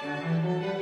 Música